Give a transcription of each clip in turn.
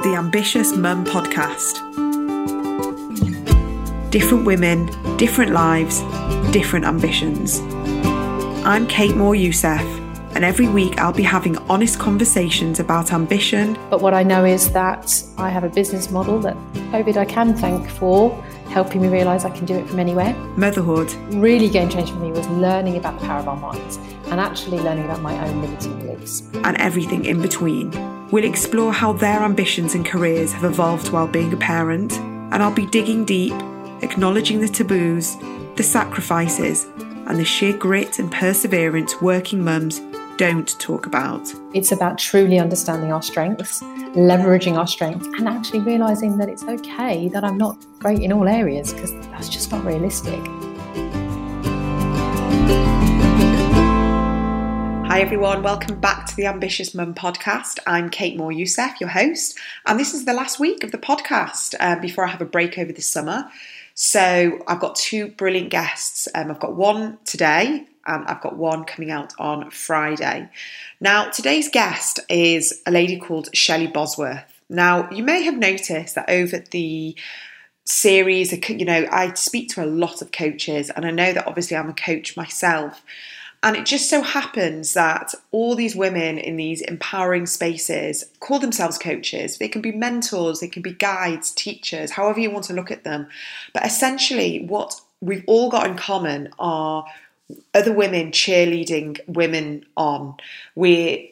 The Ambitious Mum Podcast. Different women, different lives, different ambitions. I'm Kate Moryoussef, and every week I'll be having honest conversations about ambition. But what I know is that I have a business model that COVID I can thank for helping me realise I can do it from anywhere. Motherhood. Really game changer for me was learning about the power of our minds and actually learning about my own limiting beliefs. And everything in between. We'll explore how their ambitions and careers have evolved while being a parent, and I'll be digging deep, acknowledging the taboos, the sacrifices, and the sheer grit and perseverance working mums don't talk about. It's about truly understanding our strengths, leveraging our strengths, and actually realizing that it's okay that I'm not great in all areas because that's just not realistic. Hi everyone, welcome back to the Ambitious Mum podcast. I'm Kate Moryoussef, your host, and this is the last week of the podcast uh, before I have a break over the summer. So I've got two brilliant guests. Um, I've got one today and I've got one coming out on Friday. Now, today's guest is a lady called Shelley Bosworth. Now, you may have noticed that over the series, you know, I speak to a lot of coaches, and I know that obviously I'm a coach myself. And it just so happens that all these women in these empowering spaces call themselves coaches. They can be mentors, they can be guides, teachers, however you want to look at them. But essentially, what we've all got in common are other women cheerleading women on. We're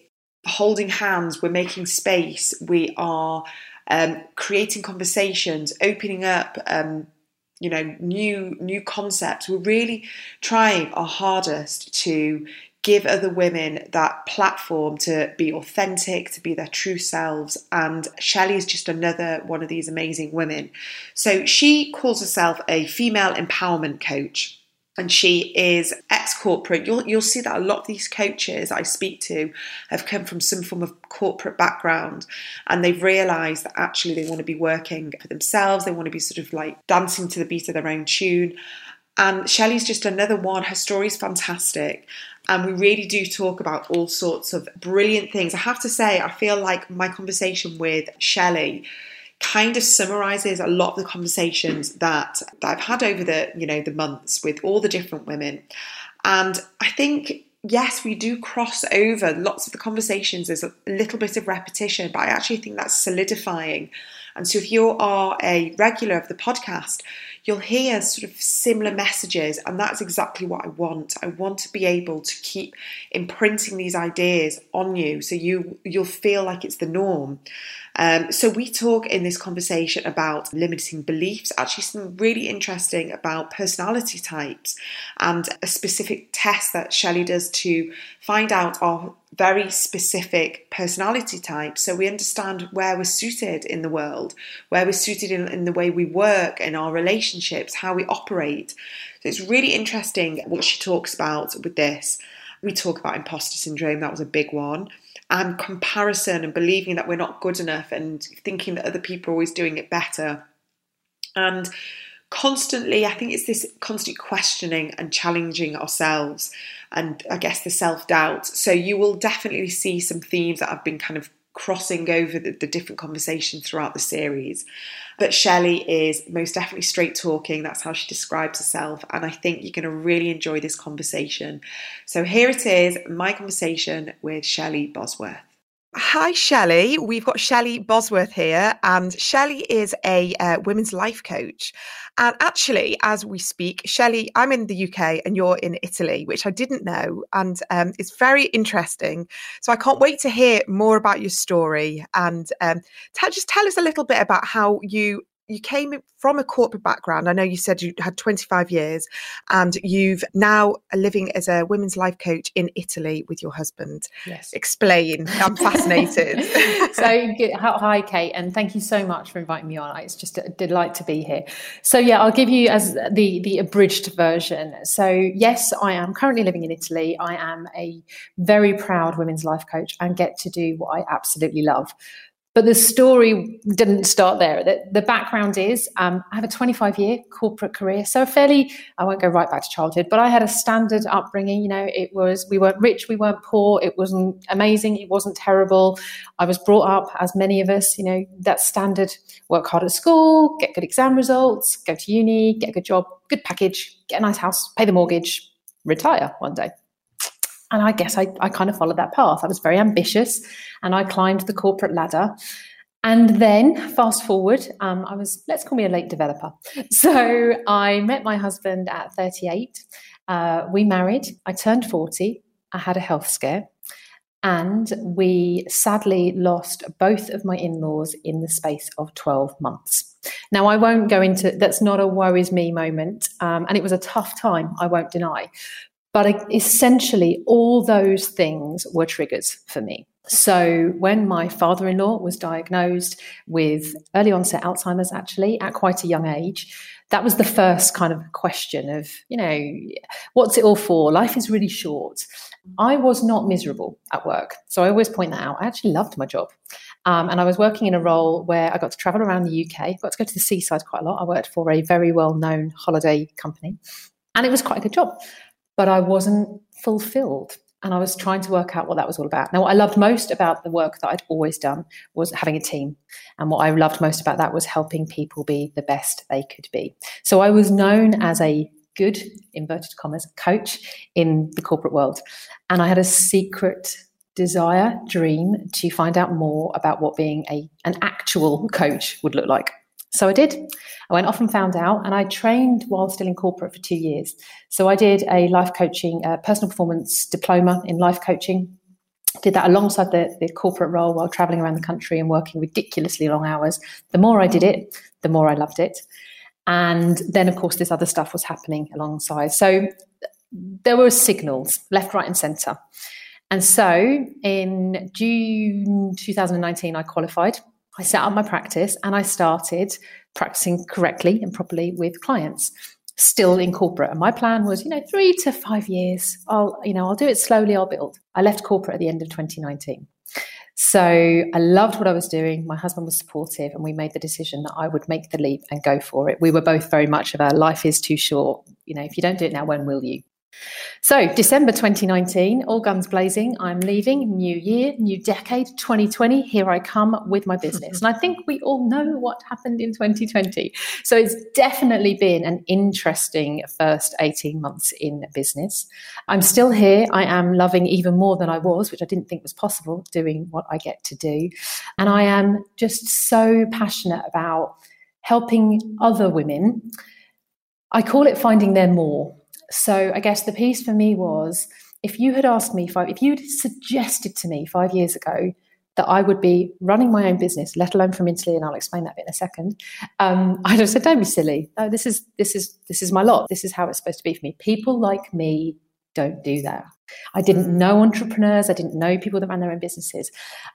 holding hands, we're making space, we are um, creating conversations, opening up um, you know new new concepts. We're really trying our hardest to give other women that platform to be authentic to be their true selves. And Shelley is just another one of these amazing women. So she calls herself a female empowerment coach and she is ex-corporate. You'll you'll see that a lot of these coaches I speak to have come from some form of corporate background, and they've realised that actually they want to be working for themselves. They want to be sort of like dancing to the beat of their own tune. And Shelley's just another one. Her story's fantastic. And we really do talk about all sorts of brilliant things. I have to say, I feel like my conversation with Shelley kind of summarizes a lot of the conversations that, that I've had over the you know the months with all the different women. And I think yes, we do cross over lots of the conversations. There's a little bit of repetition, but I actually think that's solidifying. And so, if you are a regular of the podcast, you'll hear sort of similar messages, and that's exactly what I want. I want to be able to keep imprinting these ideas on you, so you you'll feel like it's the norm. Um, so we talk in this conversation about limiting beliefs, actually some really interesting about personality types, and a specific test that Shelley does to find out our very specific personality types so we understand where we're suited in the world, where we're suited in, in the way we work, in our relationships, how we operate. So it's really interesting what she talks about with this. We talk about imposter syndrome, that was a big one and comparison and believing that we're not good enough and thinking that other people are always doing it better. And constantly, I think it's this constant questioning and challenging ourselves and I guess the self doubt. So you will definitely see some themes that I've been kind of crossing over the, the, different conversations throughout the series. But Shelley is most definitely straight talking. That's how she describes herself. And I think you're going to really enjoy this conversation. So here it is my conversation with Shelley Bosworth. Hi, Shelley. We've got Shelley Bosworth here, and Shelley is a uh, women's life coach. And actually, as we speak, Shelley, I'm in the UK and you're in Italy, which I didn't know, and um, it's very interesting. So I can't wait to hear more about your story and um, t- just tell us a little bit about how you you came from a corporate background. I know you said you had 25 years and you've now uh, living as a women's life coach in Italy with your husband. Yes. Explain. I'm fascinated. so, hi, Kate, and thank you so much for inviting me on. It's just a delight to be here. So, yeah, I'll give you as the, the abridged version. So, yes, I am currently living in Italy. I am a very proud women's life coach and get to do what I absolutely love But the story didn't start there. The, the background is um, I have a 25 year corporate career. So, fairly, I won't go right back to childhood, but I had a standard upbringing. You know, it was, we weren't rich, we weren't poor. It wasn't amazing, it wasn't terrible. I was brought up, as many of us, you know, that standard work hard at school, get good exam results, go to uni, get a good job, good package, get a nice house, pay the mortgage, retire one day. And I guess I, I kind of followed that path. I was very ambitious and I climbed the corporate ladder. And then, fast forward, um, I was, let's call me a late developer. So I met my husband at 38. Uh, we married. I turned 40. I had a health scare. And we sadly lost both of my in laws in the space of 12 months. Now, I won't go into that's not a worries me moment. Um, and it was a tough time, I won't deny. But essentially, all those things were triggers for me. So, when my father in law was diagnosed with early onset Alzheimer's, actually, at quite a young age, that was the first kind of question of, you know, what's it all for? Life is really short. I was not miserable at work. So, I always point that out. I actually loved my job. Um, and I was working in a role where I got to travel around the UK, got to go to the seaside quite a lot. I worked for a very well known holiday company, and it was quite a good job but I wasn't fulfilled. And I was trying to work out what that was all about. Now, what I loved most about the work that I'd always done was having a team. And what I loved most about that was helping people be the best they could be. So I was known as a good, inverted commas, coach in the corporate world. And I had a secret desire, dream to find out more about what being a, an actual coach would look like. So I did. I went off and found out, and I trained while still in corporate for two years. So I did a life coaching, uh, personal performance diploma in life coaching. Did that alongside the, the corporate role while traveling around the country and working ridiculously long hours. The more I did it, the more I loved it. And then, of course, this other stuff was happening alongside. So there were signals left, right, and centre. And so in June 2019, I qualified I set up my practice and I started practicing correctly and properly with clients. Still in corporate and my plan was you know 3 to 5 years I'll you know I'll do it slowly I'll build. I left corporate at the end of 2019 so I loved what I was doing. My husband was supportive and we made the decision that I would make the leap and go for it. We were both very much of a life is too short. You know if you don't do it now when will you so, December 2019, all guns blazing. I'm leaving. New year, new decade, 2020. Here I come with my business. and I think we all know what happened in 2020. So, it's definitely been an interesting first 18 months in business. I'm still here. I am loving even more than I was, which I didn't think was possible, doing what I get to do. And I am just so passionate about helping other women. I call it finding their more so I guess the piece for me was if you had asked me five, if you'd suggested to me five years ago that I would be running my own business, let alone from Italy, and I'll explain that bit in a second, um, I'd have said, "Don't be silly. No, this is this is this is my lot. This is how it's supposed to be for me. People like me don't do that. I didn't know entrepreneurs. I didn't know people that ran their own businesses,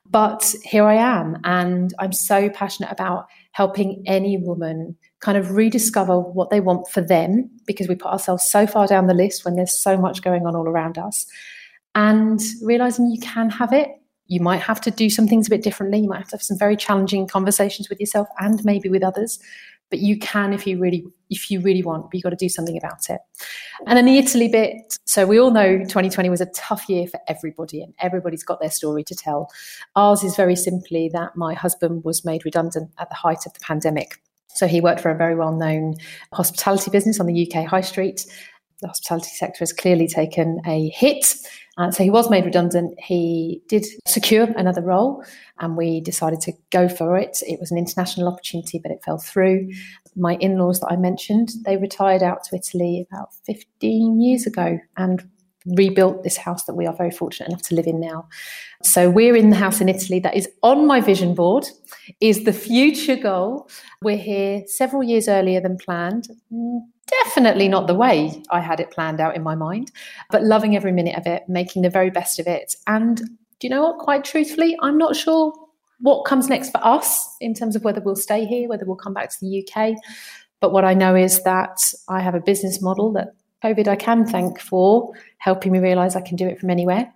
but here I am, and I'm so passionate about helping any woman kind of rediscover what they want for them because we put ourselves so far down the list when there's so much going on all around us and realizing you can have it. You might have to do some things a bit differently. You might have to have some very challenging conversations with yourself and maybe with others but you can if you really if you really want but you've got to do something about it. And then the italy bit. So we all know 2020 was a tough year for everybody and everybody's got their story to tell. Ours is very simply that my husband was made redundant at the height of the pandemic so he worked for a very well known hospitality business on the UK high street. The hospitality sector has clearly taken a hit. Uh, so he was made redundant. He did secure another role, and we decided to go for it. It was an international opportunity, but it fell through. My in laws that I mentioned, they retired out to Italy about 15 years ago and rebuilt this house that we are very fortunate enough to live in now. So we're in the house in Italy that is on my vision board, is the future goal. We're here several years earlier than planned. Mm, definitely not the way I had it planned out in my mind, but loving every minute of it, making the very best of it. And do you know what? Quite truthfully, I'm not sure what comes next for us in terms of whether we'll stay here, whether we'll come back to the UK. But what I know is that I have a business model that COVID I can thank for helping me realize I can do it from anywhere.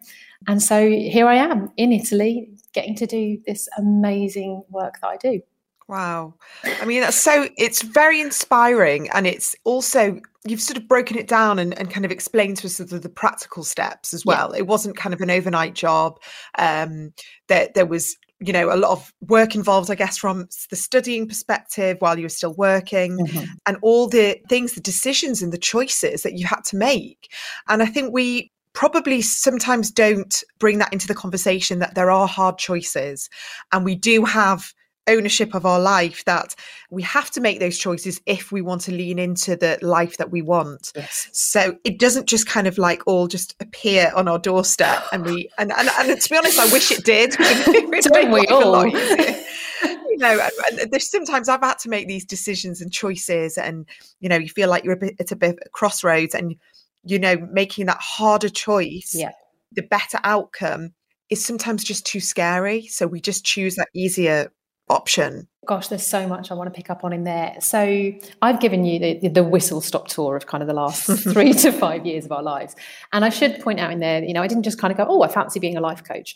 And so here I am in Italy, getting to do this amazing work that I do. Wow. I mean, that's so, it's very inspiring. And it's also, you've sort of broken it down and, and kind of explained to us sort of the practical steps as well. Yeah. It wasn't kind of an overnight job. Um, there, there was, you know, a lot of work involved, I guess, from the studying perspective while you were still working mm-hmm. and all the things, the decisions and the choices that you had to make. And I think we, probably sometimes don't bring that into the conversation that there are hard choices and we do have ownership of our life that we have to make those choices if we want to lean into the life that we want. Yes. so it doesn't just kind of like all just appear on our doorstep and we and and, and to be honest i wish it did. Don't we all? you know there's sometimes i've had to make these decisions and choices and you know you feel like you're a bit at a bit of crossroads and you know making that harder choice yeah. the better outcome is sometimes just too scary. So we just choose that easier option? Gosh, there's so much I want to pick up on in there. So I've given you the, the whistle stop tour of kind of the last three to five years of our lives. And I should point out in there, you know, I didn't just kind of go, oh, I fancy being a life coach.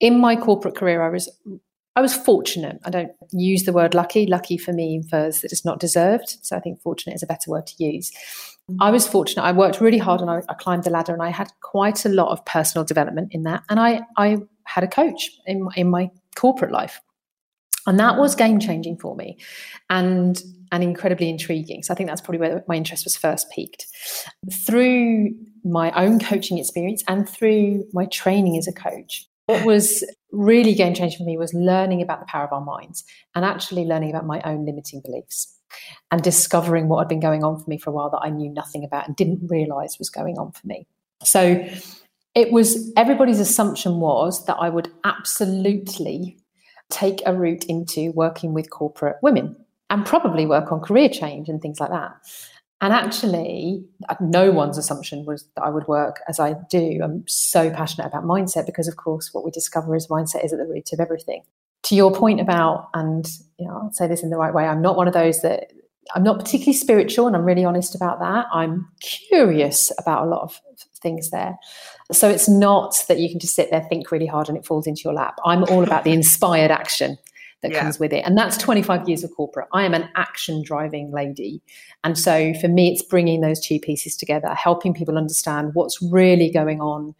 In my corporate career, I was I was fortunate. I don't use the word lucky. Lucky for me infers that it's not deserved. So I think fortunate is a better word to use. I was fortunate. I worked really hard and I, I, climbed the ladder and I had quite a lot of personal development in that. And I, I had a coach in, in my corporate life and that was mm. game changing for me and and incredibly intriguing. So i think that's probably where my interest was first piqued. Through my own coaching experience and through my training as a coach what was really game changing for me was learning about the power of our minds and actually learning about my own limiting beliefs and discovering what had been going on for me for a while that i knew nothing about and didn't realize was going on for me. So it was everybody's assumption was that i would absolutely take a route into working with corporate women and probably work on career change and things like that. And actually, no one's assumption was that I would work as I do. I'm so passionate about mindset because, of course, what we discover is mindset is at the root of everything. To your point about, and you know, I'll say this in the right way, I'm not one of those that I'm not particularly spiritual, and I'm really honest about that. I'm curious about a lot of things there. So it's not that you can just sit there, think really hard, and it falls into your lap. I'm all about the inspired action that yeah. comes with it. And that's 25 years of corporate. I am an action driving lady. And so for me, it's bringing those two pieces together, helping people understand what's really going on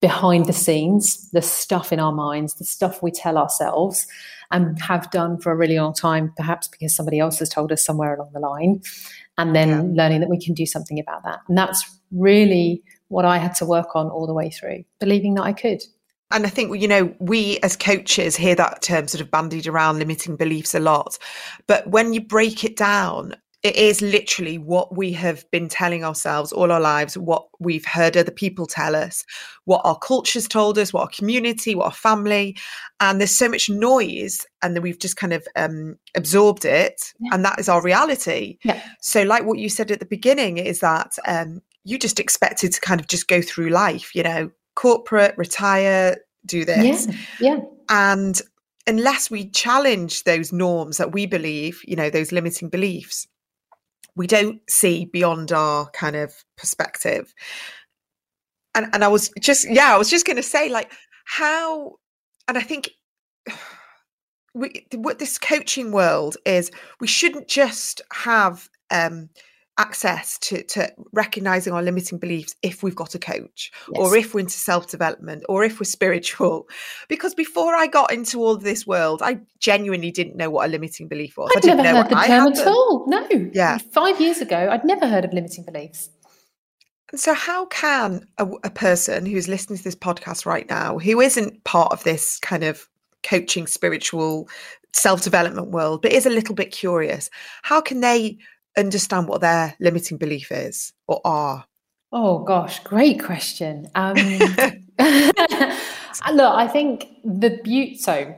behind the scenes, the stuff in our minds, the stuff we tell ourselves and have done for a really long time, perhaps because somebody else has told us somewhere along the line, and then yeah. learning that we can do something about that. And that's really what I had to work on all the way through, believing that I could. And I think, you know, we as coaches hear that term sort of bandied around limiting beliefs a lot. But when you break it down, it is literally what we have been telling ourselves all our lives, what we've heard other people tell us, what our culture's told us, what our community, what our family. And there's so much noise, and then we've just kind of um, absorbed it. Yeah. And that is our reality. Yeah. So, like what you said at the beginning, is that um, you just expected to kind of just go through life, you know, corporate, retire, do this. Yeah. yeah. And unless we challenge those norms that we believe, you know, those limiting beliefs, we don't see beyond our kind of perspective. And and I was just yeah, I was just going to say like how and I think we what this coaching world is we shouldn't just have um access to, to recognizing our limiting beliefs if we've got a coach yes. or if we're into self-development or if we're spiritual. Because before i got into all this world i genuinely didn't know what a limiting belief was. I'd I never heard the term at all. No. Yeah. Five years ago i'd never heard of limiting beliefs. And so how can a, a person who's listening to this podcast right now who isn't part of this kind of coaching spiritual self-development world but is a little bit curious how can they understand what their limiting belief is or are? Oh gosh, great question. Um, look, I think the beauty. So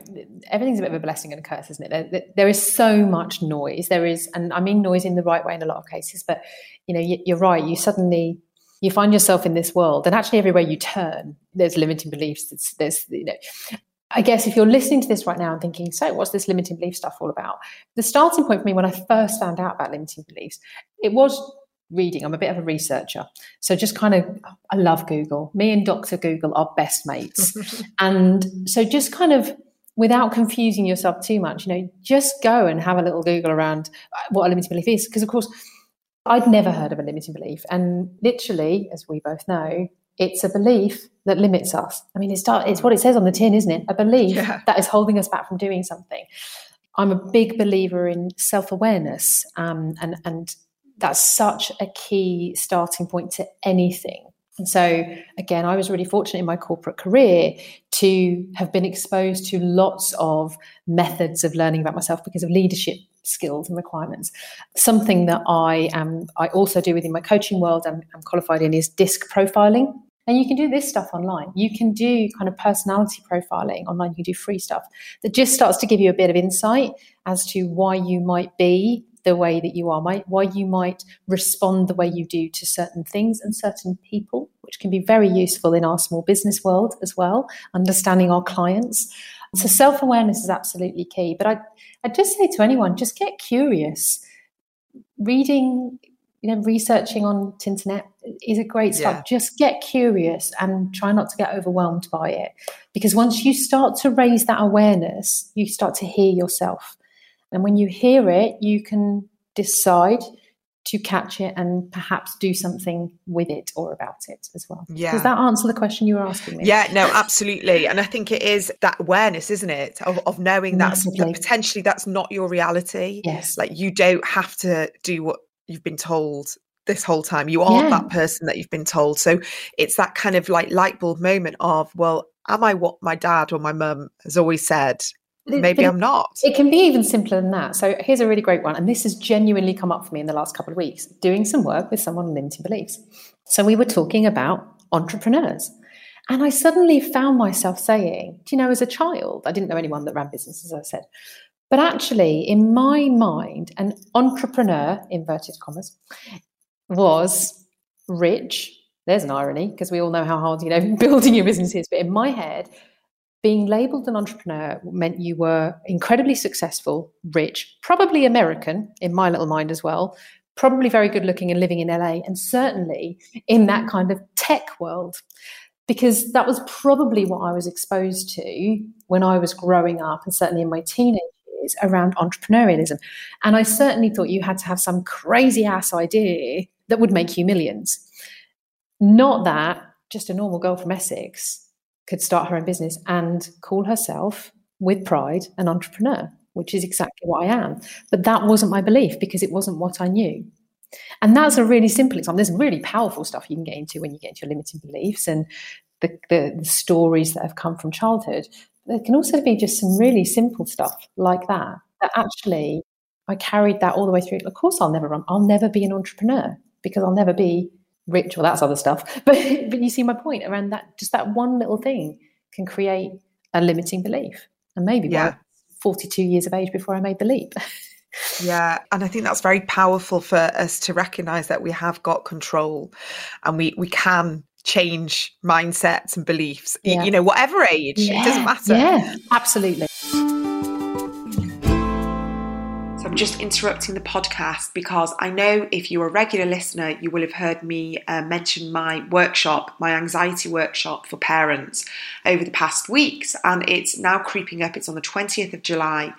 everything's a bit of a blessing and a curse, isn't it? There, there is so much noise. There is, and I mean noise in the right way in a lot of cases. But you know, you, you're right. You suddenly you find yourself in this world, and actually everywhere you turn, there's limiting beliefs. There's, there's you know, I guess if you're listening to this right now and thinking, so what's this limiting belief stuff all about? The starting point for me when I first found out about limiting beliefs, it was reading. I'm a bit of a researcher. So just kind of, I love Google. Me and Dr. Google are best mates. and so just kind of, without confusing yourself too much, you know, just go and have a little Google around uh, what a limiting belief is. Because, of course, I'd never heard of a limiting belief. And literally, as we both know, it's a belief that limits us. I mean, it's, it's what it says on the tin, isn't it? A belief yeah. that is holding us back from doing something. I'm a big believer in self awareness, um, and and that's such a key starting point to anything. And so, again, I was really fortunate in my corporate career to have been exposed to lots of methods of learning about myself because of leadership skills and requirements. Something that I am, I also do within my coaching world, and I'm qualified in is disc profiling. And you can do this stuff online. You can do kind of personality profiling online. You can do free stuff that just starts to give you a bit of insight as to why you might be the way that you are, why you might respond the way you do to certain things and certain people, which can be very useful in our small business world as well, understanding our clients. So mm. self awareness is absolutely key. But I, I just say to anyone, just get curious. Reading, you know, researching on Tinternet is a great start. Yeah. Just get curious and try not to get overwhelmed by it. Because once you start to raise that awareness, you start to hear yourself. And when you hear it, you can decide to catch it and perhaps do something with it or about it as well. Yeah. Does that answer the question you were asking me? Yeah, no, absolutely. And I think it is that awareness, isn't it? Of, of knowing that, that potentially that's not your reality. Yes. Like you don't have to do what you've been told this whole time. You are yeah. that person that you've been told. So it's that kind of like light bulb moment of, well, am I what my dad or my mum has always said? Maybe I'm not. It can be even simpler than that. So here's a really great one. And this has genuinely come up for me in the last couple of weeks, doing some work with someone on limiting beliefs. So we were talking about entrepreneurs. And I suddenly found myself saying, do you know, as a child, I didn't know anyone that ran businesses, as I said. But actually, in my mind, an entrepreneur, inverted commas, was rich. There's an irony because we all know how hard, you know, building your business is. But in my head, being labeled an entrepreneur meant you were incredibly successful, rich, probably American in my little mind as well, probably very good looking and living in LA, and certainly in that mm. kind of tech world. Because that was probably what I was exposed to when I was growing up, and certainly in my teenage years around entrepreneurialism. And I certainly thought you had to have some crazy ass idea that would make you millions. Not that just a normal girl from Essex could start her own business and call herself with pride an entrepreneur, which is exactly what I am. But that wasn't my belief because it wasn't what I knew. And that's a really simple example. There's really powerful stuff you can get into when you get into your limiting beliefs and the, the, the stories that have come from childhood. There can also be just some really simple stuff like that, that actually I carried that all the way through. Of course, I'll never run, I'll never be an entrepreneur because I'll never be rich well that's other stuff but but you see my point around that just that one little thing can create a limiting belief and maybe yeah. 42 years of age before i made the leap yeah and i think that's very powerful for us to recognize that we have got control and we we can change mindsets and beliefs yeah. you know whatever age yeah. it doesn't matter yeah absolutely I'm just interrupting the podcast because I know if you're a regular listener, you will have heard me uh, mention my workshop, my anxiety workshop for parents over the past weeks, and it's now creeping up. It's on the 20th of July,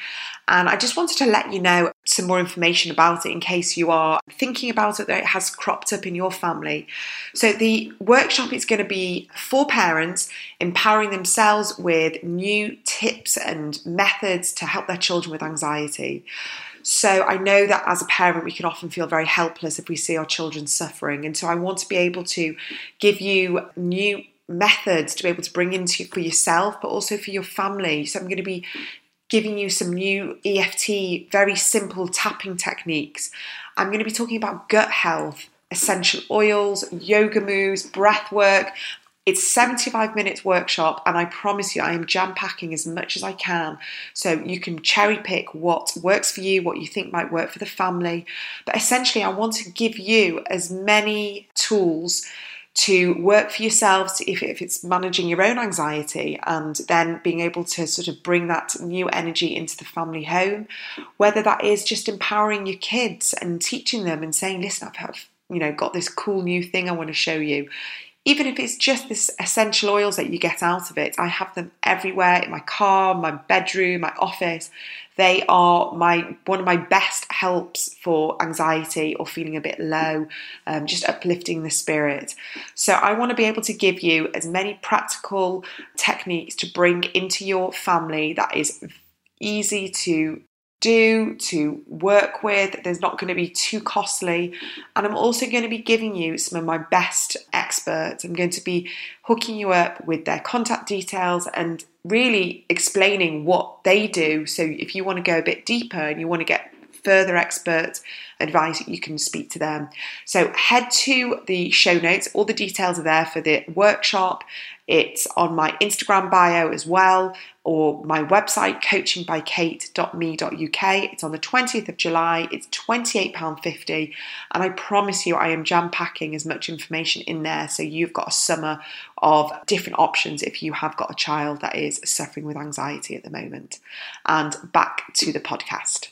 and I just wanted to let you know some more information about it in case you are thinking about it that it has cropped up in your family. So, the workshop is going to be for parents empowering themselves with new tips and methods to help their children with anxiety. So I know that as a parent, we can often feel very helpless if we see our children suffering. And so I want to be able to give you new methods to be able to bring into for yourself, but also for your family. So I'm going to be giving you some new EFT, very simple tapping techniques. I'm going to be talking about gut health, essential oils, yoga moves, breath work. It's 75 minutes workshop, and I promise you, I am jam packing as much as I can. So you can cherry pick what works for you, what you think might work for the family. But essentially, I want to give you as many tools to work for yourselves if, if it's managing your own anxiety and then being able to sort of bring that new energy into the family home, whether that is just empowering your kids and teaching them and saying, listen, I've you know, got this cool new thing I want to show you. Even if it's just this essential oils that you get out of it, I have them everywhere in my car, my bedroom, my office. They are my one of my best helps for anxiety or feeling a bit low, um, just uplifting the spirit. So I want to be able to give you as many practical techniques to bring into your family that is easy to do, to work with. There's not going to be too costly. And I'm also going to be giving you some of my best experts. I'm going to be hooking you up with their contact details and really explaining what they do. So if you want to go a bit deeper and you want to get further expert advice, you can speak to them. So head to the show notes. All the details are there for the workshop. It's on my Instagram bio as well, or my website, coachingbykate.me.uk. It's on the 20th of July. It's £28.50. And I promise you, I am jam packing as much information in there so you've got a summer of different options if you have got a child that is suffering with anxiety at the moment. And back to the podcast.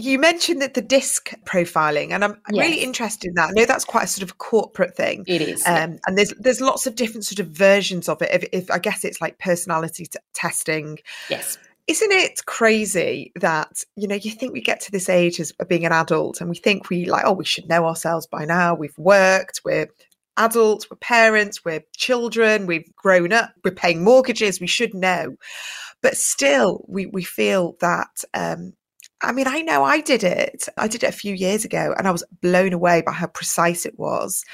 You mentioned that the disc profiling, and I'm yes. really interested in that. I know that's quite a sort of corporate thing. It is, um, and there's there's lots of different sort of versions of it. If, if I guess it's like personality t- testing. Yes. Isn't it crazy that you know you think we get to this age as being an adult, and we think we like oh we should know ourselves by now. We've worked, we're adults, we're parents, we're children, we've grown up, we're paying mortgages. We should know, but still we we feel that. Um, I mean, I know I did it. I did it a few years ago and I was blown away by how precise it was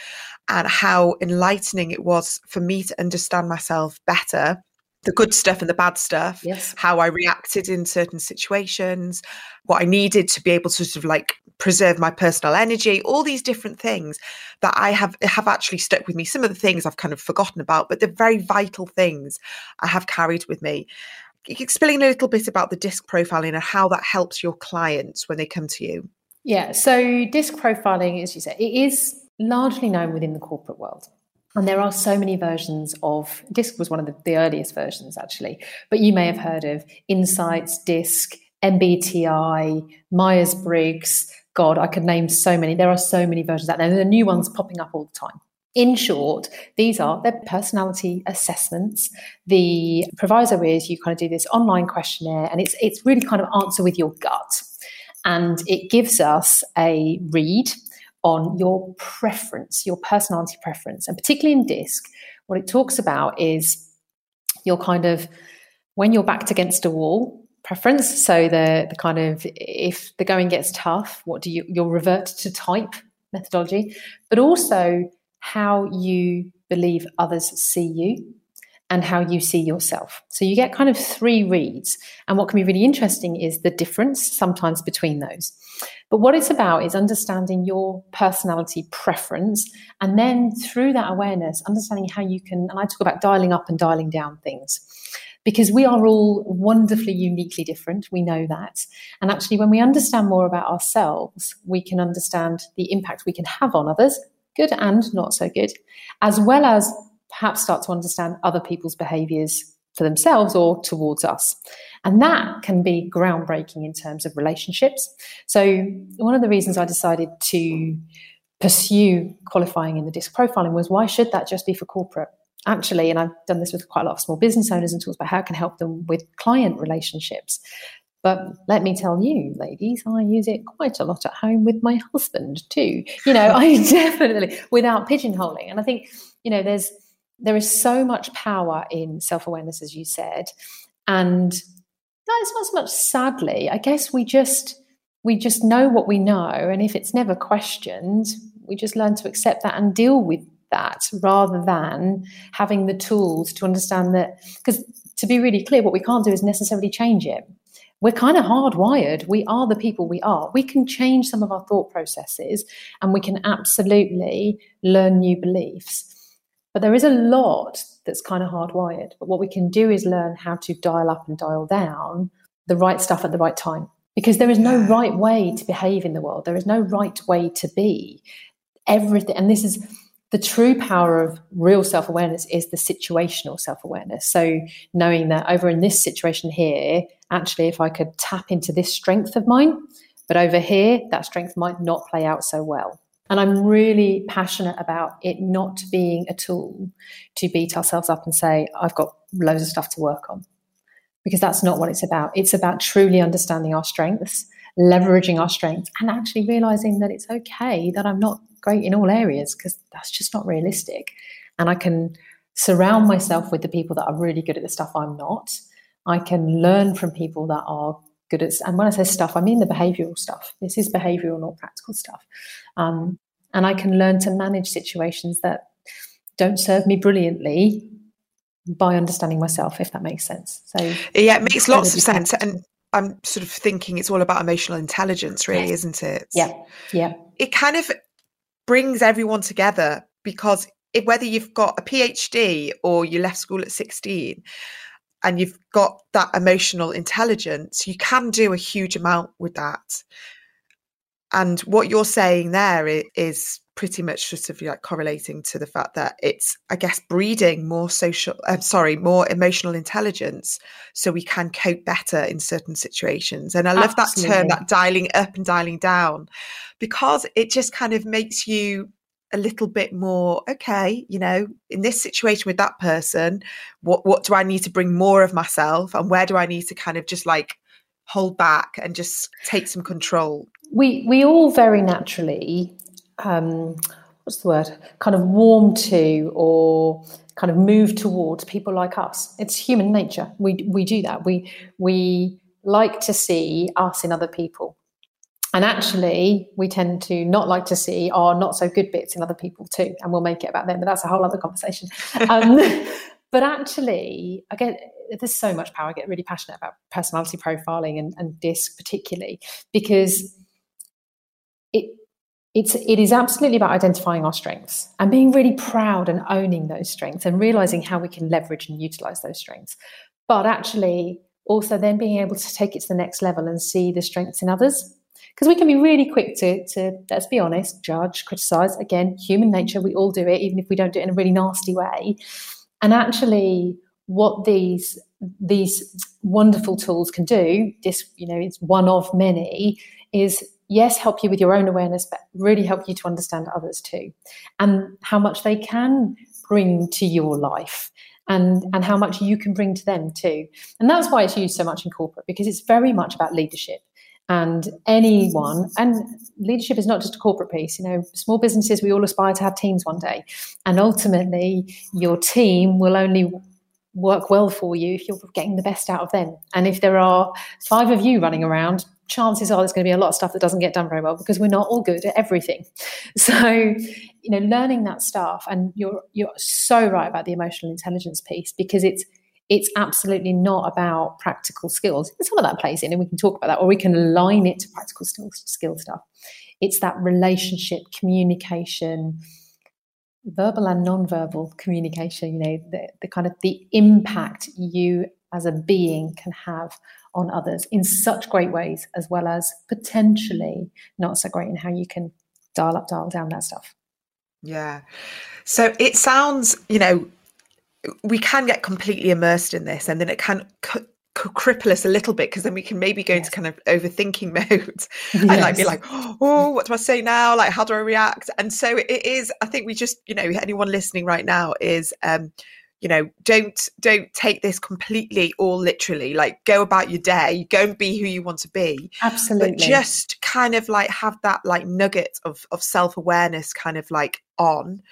and how enlightening it was for me to understand myself better the good stuff and the bad stuff, yes. how I reacted in certain situations, what I needed to be able to sort of like preserve my personal energy, all these different things that I have have actually stuck with me. Some of the things I've kind of forgotten about, but the very vital things I have carried with me explain a little bit about the disc profiling and how that helps your clients when they come to you. Yeah, so disc profiling, as you said, it is largely known within the corporate world. And there are so many versions of DISC was one of the, the earliest versions actually, but you may have heard of Insights, DISC, MBTI, Myers Briggs. God, I could name so many. There are so many versions out there. There are new ones popping up all the time. In short, these are their personality assessments. The proviso is you kind of do this online questionnaire, and it's it's really kind of answer with your gut, and it gives us a read on your preference, your personality preference, and particularly in DISC, what it talks about is your kind of when you're backed against a wall preference. So the the kind of if the going gets tough, what do you you'll revert to type methodology, but also how you believe others see you and how you see yourself. So you get kind of three reads. And what can be really interesting is the difference sometimes between those. But what it's about is understanding your personality preference. And then through that awareness, understanding how you can, and I talk about dialing up and dialing down things. Because we are all wonderfully uniquely different. We know that. And actually, when we understand more about ourselves, we can understand the impact we can have on others good and not so good, as well as perhaps start to understand other people's behaviors for themselves or towards us. And that can be groundbreaking in terms of relationships. So, one of the reasons I decided to pursue qualifying in the disc profiling was why should that just be for corporate? Actually, and I've done this with quite a lot of small business owners and talks about how it can help them with client relationships. But let me tell you, ladies, I use it quite a lot at home with my husband too. You know, I definitely without pigeonholing. And I think, you know, there's there is so much power in self-awareness, as you said. And that is not so much sadly. I guess we just we just know what we know. And if it's never questioned, we just learn to accept that and deal with that rather than having the tools to understand that because to be really clear, what we can't do is necessarily change it we're kind of hardwired. We are the people we are. We can change some of our thought processes and we can absolutely learn new beliefs. But there is a lot that's kind of hardwired. But what we can do is learn how to dial up and dial down the right stuff at the right time. Because there is no right way to behave in the world. There is no right way to be. Everything, and this is the true power of real self awareness is the situational self awareness. So, knowing that over in this situation here, actually, if I could tap into this strength of mine, but over here, that strength might not play out so well. And I'm really passionate about it not being a tool to beat ourselves up and say, I've got loads of stuff to work on. Because that's not what it's about. It's about truly understanding our strengths, leveraging our strengths, and actually realizing that it's okay that I'm not great in all areas because that's just not realistic. And I can surround myself with the people that are really good at the stuff I'm not. I can learn from people that are good at, and when I say stuff, I mean the behavioral stuff. This is behavioral, not practical stuff. Um, and I can learn to manage situations that don't serve me brilliantly by understanding myself, if that makes sense. So yeah, it makes lots of sense. And I'm sort of thinking it's all about emotional intelligence, really, yes. isn't it? Yeah, yeah. It kind of brings everyone together because whether you've got a PhD or you left school at 16, and you've got that emotional intelligence, you can do a huge amount with that. And what you're saying there is pretty much sort of like correlating to the fact that it's, I guess, breeding more social, I'm uh, sorry, more emotional intelligence so we can cope better in certain situations. And I love Absolutely. that term, that dialing up and dialing down, because it just kind of makes you a little bit more okay you know in this situation with that person what what do i need to bring more of myself and where do i need to kind of just like hold back and just take some control we we all very naturally um what's the word kind of warm to or kind of move towards people like us it's human nature we we do that we we like to see us in other people and actually, we tend to not like to see our not so good bits in other people too. And we'll make it about them, but that's a whole other conversation. Um, but actually, again, there's so much power. I get really passionate about personality profiling and, and DISC particularly because it it's it is absolutely about identifying our strengths and being really proud and owning those strengths and realizing how we can leverage and utilize those strengths. But actually, also then being able to take it to the next level and see the strengths in others because we can be really quick to, to, let's be honest, judge, criticize. Again, human nature, we all do it, even if we don't do it in a really nasty way. And actually, what these these wonderful tools can do, this, you know, it's one of many, is yes, help you with your own awareness, but really help you to understand others too. And how much they can bring to your life and and how much you can bring to them too and that's why it's used so much in corporate because it's very much about leadership and anyone and leadership is not just a corporate piece you know small businesses we all aspire to have teams one day and ultimately your team will only work well for you if you're getting the best out of them and if there are five of you running around chances are there's going to be a lot of stuff that doesn't get done very well because we're not all good at everything so you know learning that stuff and you're you're so right about the emotional intelligence piece because it's it's absolutely not about practical skills. Some of that plays in, and we can talk about that, or we can align it to practical skill, skill stuff. It's that relationship, communication, verbal and non-verbal communication. You know, the, the kind of the impact you as a being can have on others in such great ways, as well as potentially not so great in how you can dial up, dial down that stuff. Yeah. So it sounds, you know, we can get completely immersed in this and then it can c- cripple us a little bit because then we can maybe go into kind of overthinking mode yes. and like be like oh what do i say now like how do i react and so it is i think we just you know anyone listening right now is um you know don't don't take this completely or literally like go about your day go and be who you want to be. Absolutely. but just kind of like have that like nugget of of self-awareness kind of like on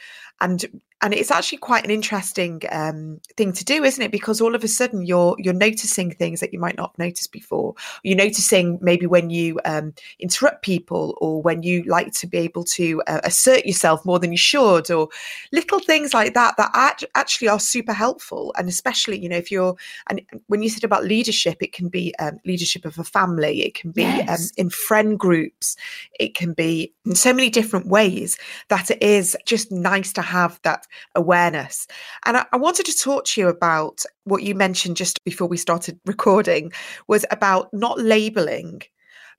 and and it's actually quite an interesting um, thing to do, isn't it? Because all of a sudden you're you're noticing things that you might not have noticed before. You're noticing maybe when you um, interrupt people, or when you like to be able to uh, assert yourself more than you should, or little things like that that actually are super helpful. And especially, you know, if you're and when you said about leadership, it can be um, leadership of a family, it can be um, yes. in friend groups, it can be in so many different ways that it is just nice to have that awareness. And I, I wanted to talk to you about what you mentioned just before we started recording was about not labeling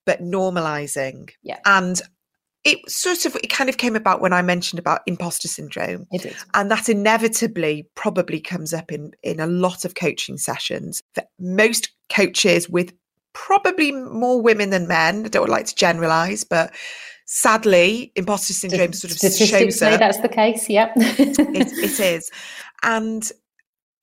but normalizing. Yeah. And it sort of it kind of came about when I mentioned about imposter syndrome. It is. And that inevitably probably comes up in in a lot of coaching sessions. That most coaches with probably more women than men. I don't like to generalize, but sadly, imposter syndrome sort of shows up. That's the case. Yep, it, it is, and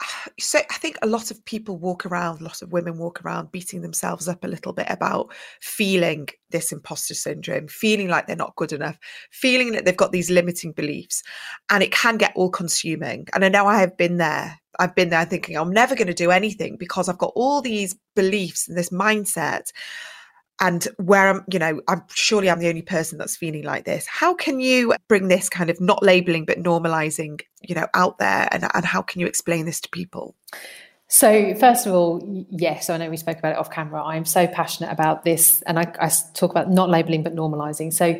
uh, so I think a lot of people walk around, a lot of women walk around beating themselves up a little bit about feeling this imposter syndrome, feeling like they're not good enough, feeling that they've got these limiting beliefs. And it can get all consuming. And I know I have been there. I've been there thinking I'm never going to do anything because I've got all these beliefs and this mindset and where I'm, you know, I'm surely I'm the only person that's feeling like this. How can you bring this kind of not labeling but normalizing, you know, out there, and and how can you explain this to people? So, first of all, yes, I know we spoke about it off camera. I'm so passionate about this, and I, I talk about not labeling but normalizing. So,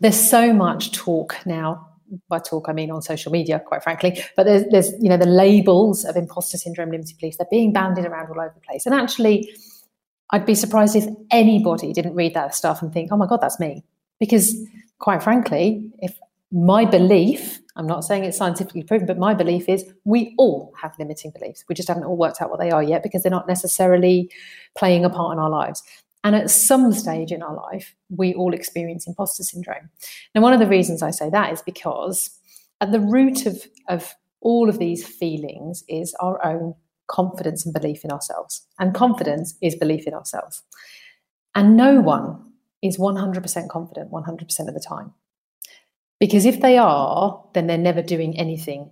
there's so much talk now by talk I mean on social media, quite frankly. But there's, there's, you know, the labels of imposter syndrome, limited beliefs, they're being bandied around all over the place. And actually, I'd be surprised if anybody didn't read that stuff and think, oh my God, that's me. Because quite frankly, if my belief, I'm not saying it's scientifically proven, but my belief is we all have limiting beliefs. We just haven't all worked out what they are yet because they're not necessarily playing a part in our lives. And at some stage in our life, we all experience imposter syndrome. Now, one of the reasons I say that is because at the root of, of all of these feelings is our own confidence and belief in ourselves. And confidence is belief in ourselves. And no one is 100% confident 100% of the time. Because if they are, then they're never doing anything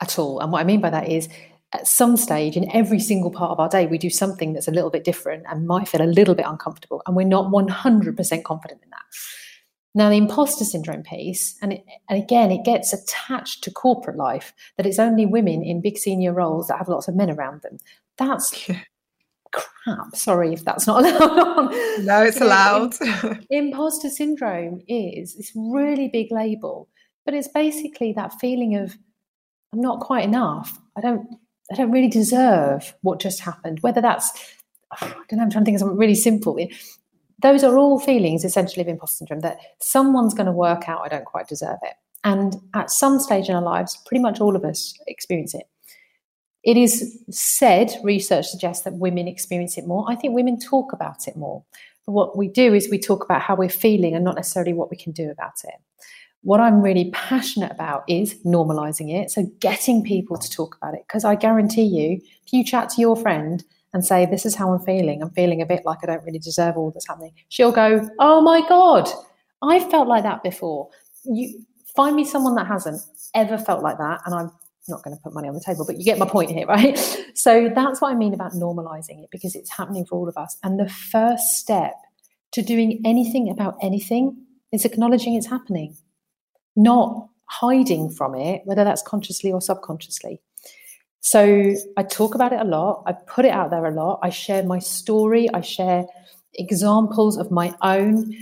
at all. And what I mean by that is, at some stage in every single part of our day, we do something that's a little bit different and might feel a little bit uncomfortable. And we're not 100% confident in that. Now, the imposter syndrome piece, and, it, and again, it gets attached to corporate life that it's only women in big senior roles that have lots of men around them. That's crap. Sorry if that's not allowed No, it's allowed. imposter syndrome is this really big label, but it's basically that feeling of I'm not quite enough. I don't I don't really deserve what just happened. Whether that's I don't know, I'm trying to think of something really simple those are all feelings essentially of imposter syndrome that someone's going to work out I don't quite deserve it. And at some stage in our lives, pretty much all of us experience it. It is said, research suggests that women experience it more. I think women talk about it more. But what we do is we talk about how we're feeling and not necessarily what we can do about it. What I'm really passionate about is normalizing it. So getting people to talk about it. Because I guarantee you, if you chat to your friend and say, This is how I'm feeling. I'm feeling a bit like I don't really deserve all that's happening. She'll go, Oh my God, I felt like that before. You find me someone that hasn't ever felt like that. And I'm not going to put money on the table, but you get my point here, right? So that's what I mean about normalizing it because it's happening for all of us. And the first step to doing anything about anything is acknowledging it's happening, not hiding from it, whether that's consciously or subconsciously. So I talk about it a lot. I put it out there a lot. I share my story. I share examples of my own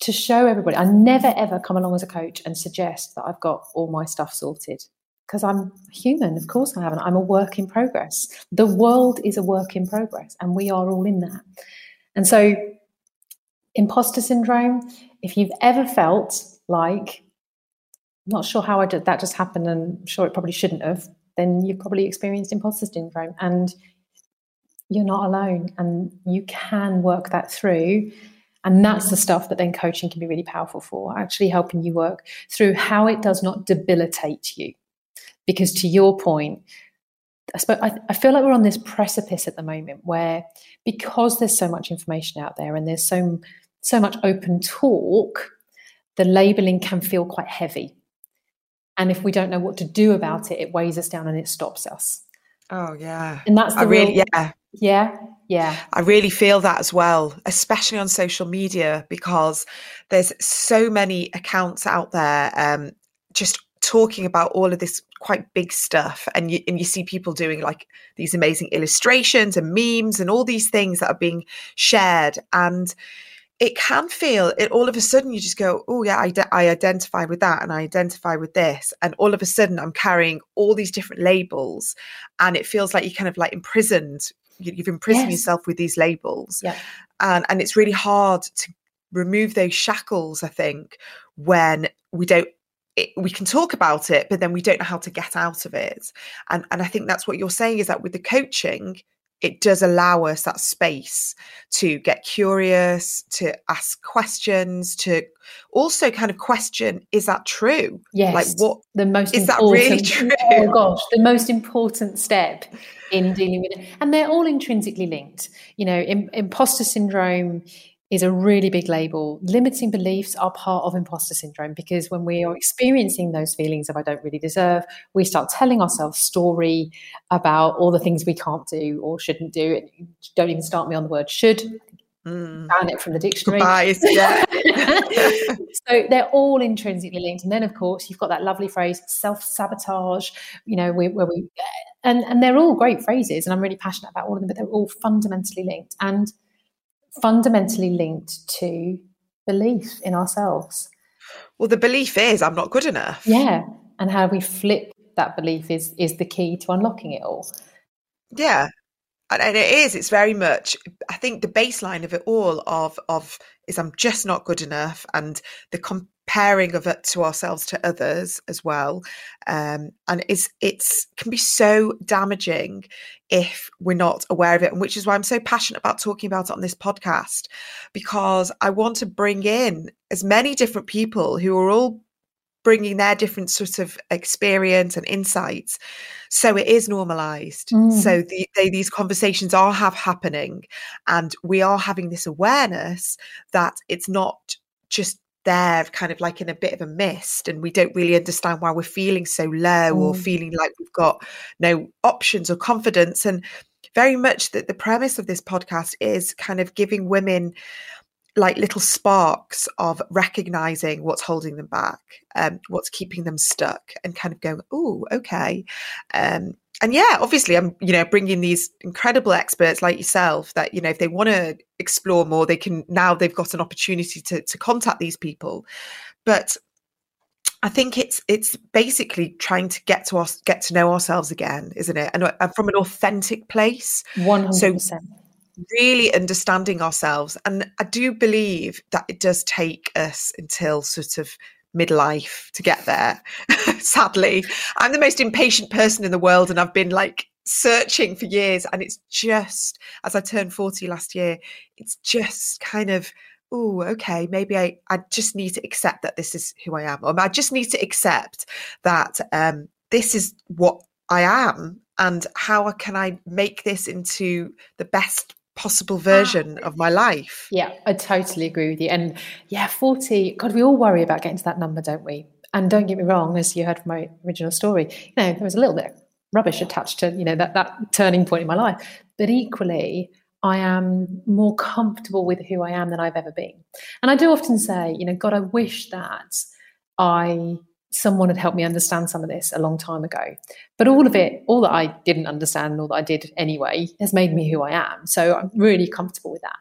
to show everybody. I never ever come along as a coach and suggest that I've got all my stuff sorted because I'm human. Of course I haven't. I'm a work in progress. The world is a work in progress and we are all in that. And so, imposter syndrome, if you've ever felt like, not sure how I did that just happened and I'm sure it probably shouldn't have, then you've probably experienced imposter syndrome and you're not alone and you can work that through. And that's the stuff that then coaching can be really powerful for actually helping you work through how it does not debilitate you. Because to your point I, feel like we're on this precipice at the moment where because there's so much information out there and there's so so much open talk the labeling can feel quite heavy and if we don't know what to do about it, it weighs us down and it stops us. Oh yeah. And that's the I really real, yeah. Yeah. Yeah. I really feel that as well, especially on social media, because there's so many accounts out there um, just talking about all of this quite big stuff and you and you see people doing like these amazing illustrations and memes and all these things that are being shared and it can feel it all of a sudden you just go oh yeah I, I identify with that and i identify with this and all of a sudden i'm carrying all these different labels and it feels like you're kind of like imprisoned you've imprisoned yes. yourself with these labels yeah. and and it's really hard to remove those shackles i think when we don't it, we can talk about it but then we don't know how to get out of it and and i think that's what you're saying is that with the coaching it does allow us that space to get curious, to ask questions, to also kind of question, is that true? Yes. Like what the most is that really oh, true? Oh gosh, the most important step in dealing with it. And they're all intrinsically linked. You know, Im- imposter syndrome is a really big label. Limiting beliefs are part of imposter syndrome because when we are experiencing those feelings of I don't really deserve, we start telling ourselves story about all the things we can't do or shouldn't do. Don't even start me on the word should. Mm. Ban it from the dictionary. Goodbyes, yeah. so they're all intrinsically linked. And then, of course, you've got that lovely phrase self sabotage, you know, where, where we, and, and they're all great phrases. And I'm really passionate about all of them, but they're all fundamentally linked. And fundamentally linked to belief in ourselves. Well, the belief is I'm not good enough. Yeah. And how we flip that belief is is the key to unlocking it all. Yeah. And, and it is, it's very much I think the baseline of it all of of is I'm just not good enough and the comparing of it to ourselves to others as well. Um, and it's it's can be so damaging if we're not aware of it, and which is why I'm so passionate about talking about it on this podcast, because I want to bring in as many different people who are all bringing their different sort of experience and insights so it is normalized mm. so the, they, these conversations are have happening and we are having this awareness that it's not just there kind of like in a bit of a mist and we don't really understand why we're feeling so low mm. or feeling like we've got no options or confidence and very much that the premise of this podcast is kind of giving women like little sparks of recognizing what's holding them back um, what's keeping them stuck and kind of going oh okay um, and yeah, obviously, I'm you know bringing these incredible experts like yourself that you know if they want to explore more, they can now they've got an opportunity to to contact these people. But I think it's it's basically trying to get to us get to know ourselves again, isn't it? And, and from an authentic place. One hundred percent. Really understanding ourselves, and I do believe that it does take us until sort of midlife to get there. Sadly, I'm the most impatient person in the world, and I've been like searching for years. And it's just as I turned 40 last year, it's just kind of, oh, okay, maybe I, I just need to accept that this is who I am, or I just need to accept that um, this is what I am. And how can I make this into the best possible ah, version of my life. Yeah, I totally agree with you. And yeah, 40, God, we all worry about getting to that number, don't we? And don't get me wrong, as you heard from my original story, you know, there was a little bit of rubbish attached to, you know, that, that turning point in my life. But equally, I am more comfortable with who I am than I've ever been. And I do often say, you know, God, I wish that I someone had helped me understand some of this a long time ago. But all of it, all that I didn't understand and all that I did anyway, has made me who I am. So I'm really comfortable with that.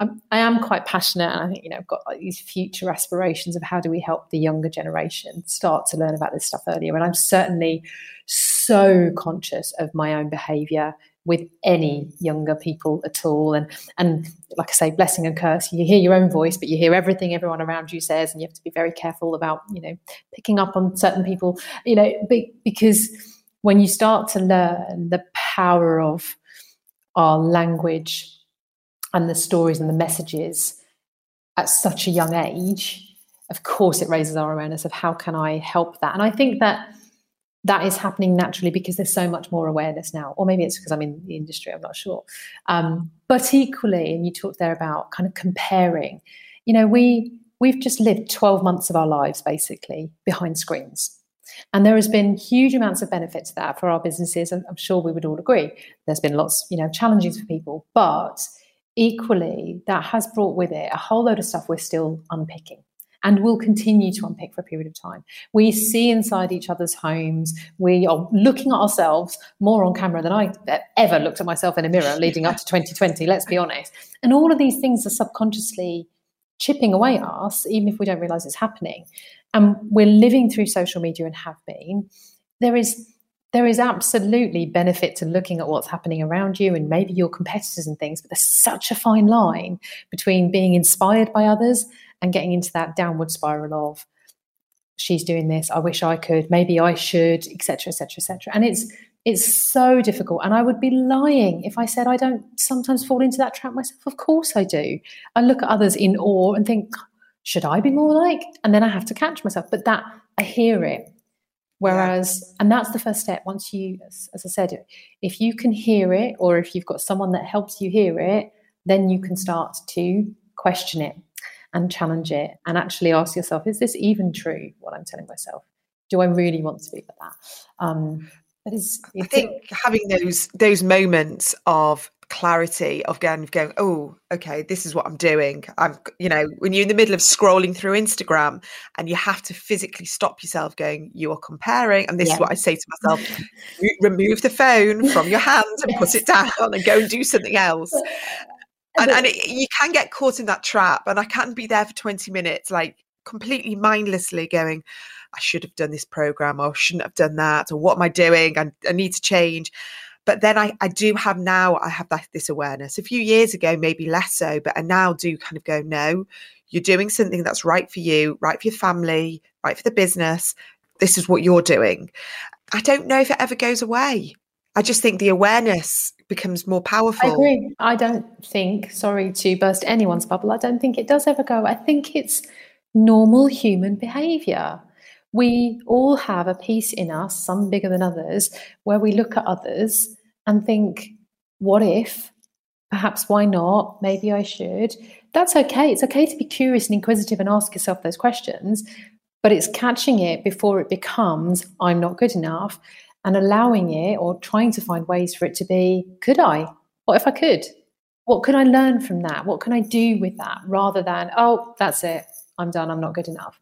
I'm, I am quite passionate, and I think you know I've got like these future aspirations of how do we help the younger generation start to learn about this stuff earlier. And I'm certainly so conscious of my own behaviour with any younger people at all. And and like I say, blessing and curse. You hear your own voice, but you hear everything everyone around you says, and you have to be very careful about you know picking up on certain people. You know, because when you start to learn the power of our language and the stories and the messages at such a young age, of course, it raises our awareness of how can I help that. And I think that that is happening naturally because there's so much more awareness now, or maybe it's because I'm in the industry, I'm not sure. Um, but equally, and you talked there about kind of comparing, you know, we we've just lived 12 months of our lives basically behind screens. And there has been huge amounts of benefit to that for our businesses. And I'm sure we would all agree. There's been lots, you know, challenges for people, but equally, that has brought with it a whole load of stuff we're still unpicking and will continue to unpick for a period of time. We see inside each other's homes. We are looking at ourselves more on camera than I ever looked at myself in a mirror leading up to 2020, let's be honest. And all of these things are subconsciously chipping away at us, even if we don't realize it's happening. And we're living through social media and have been. There is there is absolutely benefit to looking at what's happening around you and maybe your competitors and things, but there's such a fine line between being inspired by others and getting into that downward spiral of she's doing this i wish i could maybe i should etc etc etc and it's It's so difficult. And I would be lying if I said I don't sometimes fall into that trap myself. Of course I do. I look at others in awe and think, should I be more like? And then I have to catch myself. But that, I hear it. Whereas, yeah. and that's the first step. Once you, as, as I said, if you can hear it, or if you've got someone that helps you hear it, then you can start to question it and challenge it and actually ask yourself, is this even true, what I'm telling myself? Do I really want to be like that? Um, but it's, it's I think having those those moments of clarity of going, going, oh, okay, this is what I'm doing. I'm, you know, when you're in the middle of scrolling through Instagram and you have to physically stop yourself going, you are comparing. And this yeah. is what I say to myself remove the phone from your hand and yes. put it down and go and do something else. And, and it, you can get caught in that trap. And I can't be there for 20 minutes, like completely mindlessly going, I should have done this program or shouldn't have done that or what am I doing? I, I need to change but then I, I do have now i have that this awareness a few years ago maybe less so but i now do kind of go no you're doing something that's right for you right for your family right for the business this is what you're doing i don't know if it ever goes away i just think the awareness becomes more powerful i agree i don't think sorry to burst anyone's bubble i don't think it does ever go i think it's normal human behavior we all have a piece in us, some bigger than others, where we look at others and think, what if? Perhaps why not? Maybe I should. That's okay. It's okay to be curious and inquisitive and ask yourself those questions, but it's catching it before it becomes, I'm not good enough, and allowing it or trying to find ways for it to be, could I? What if I could? What can I learn from that? What can I do with that rather than, oh, that's it. I'm done. I'm not good enough.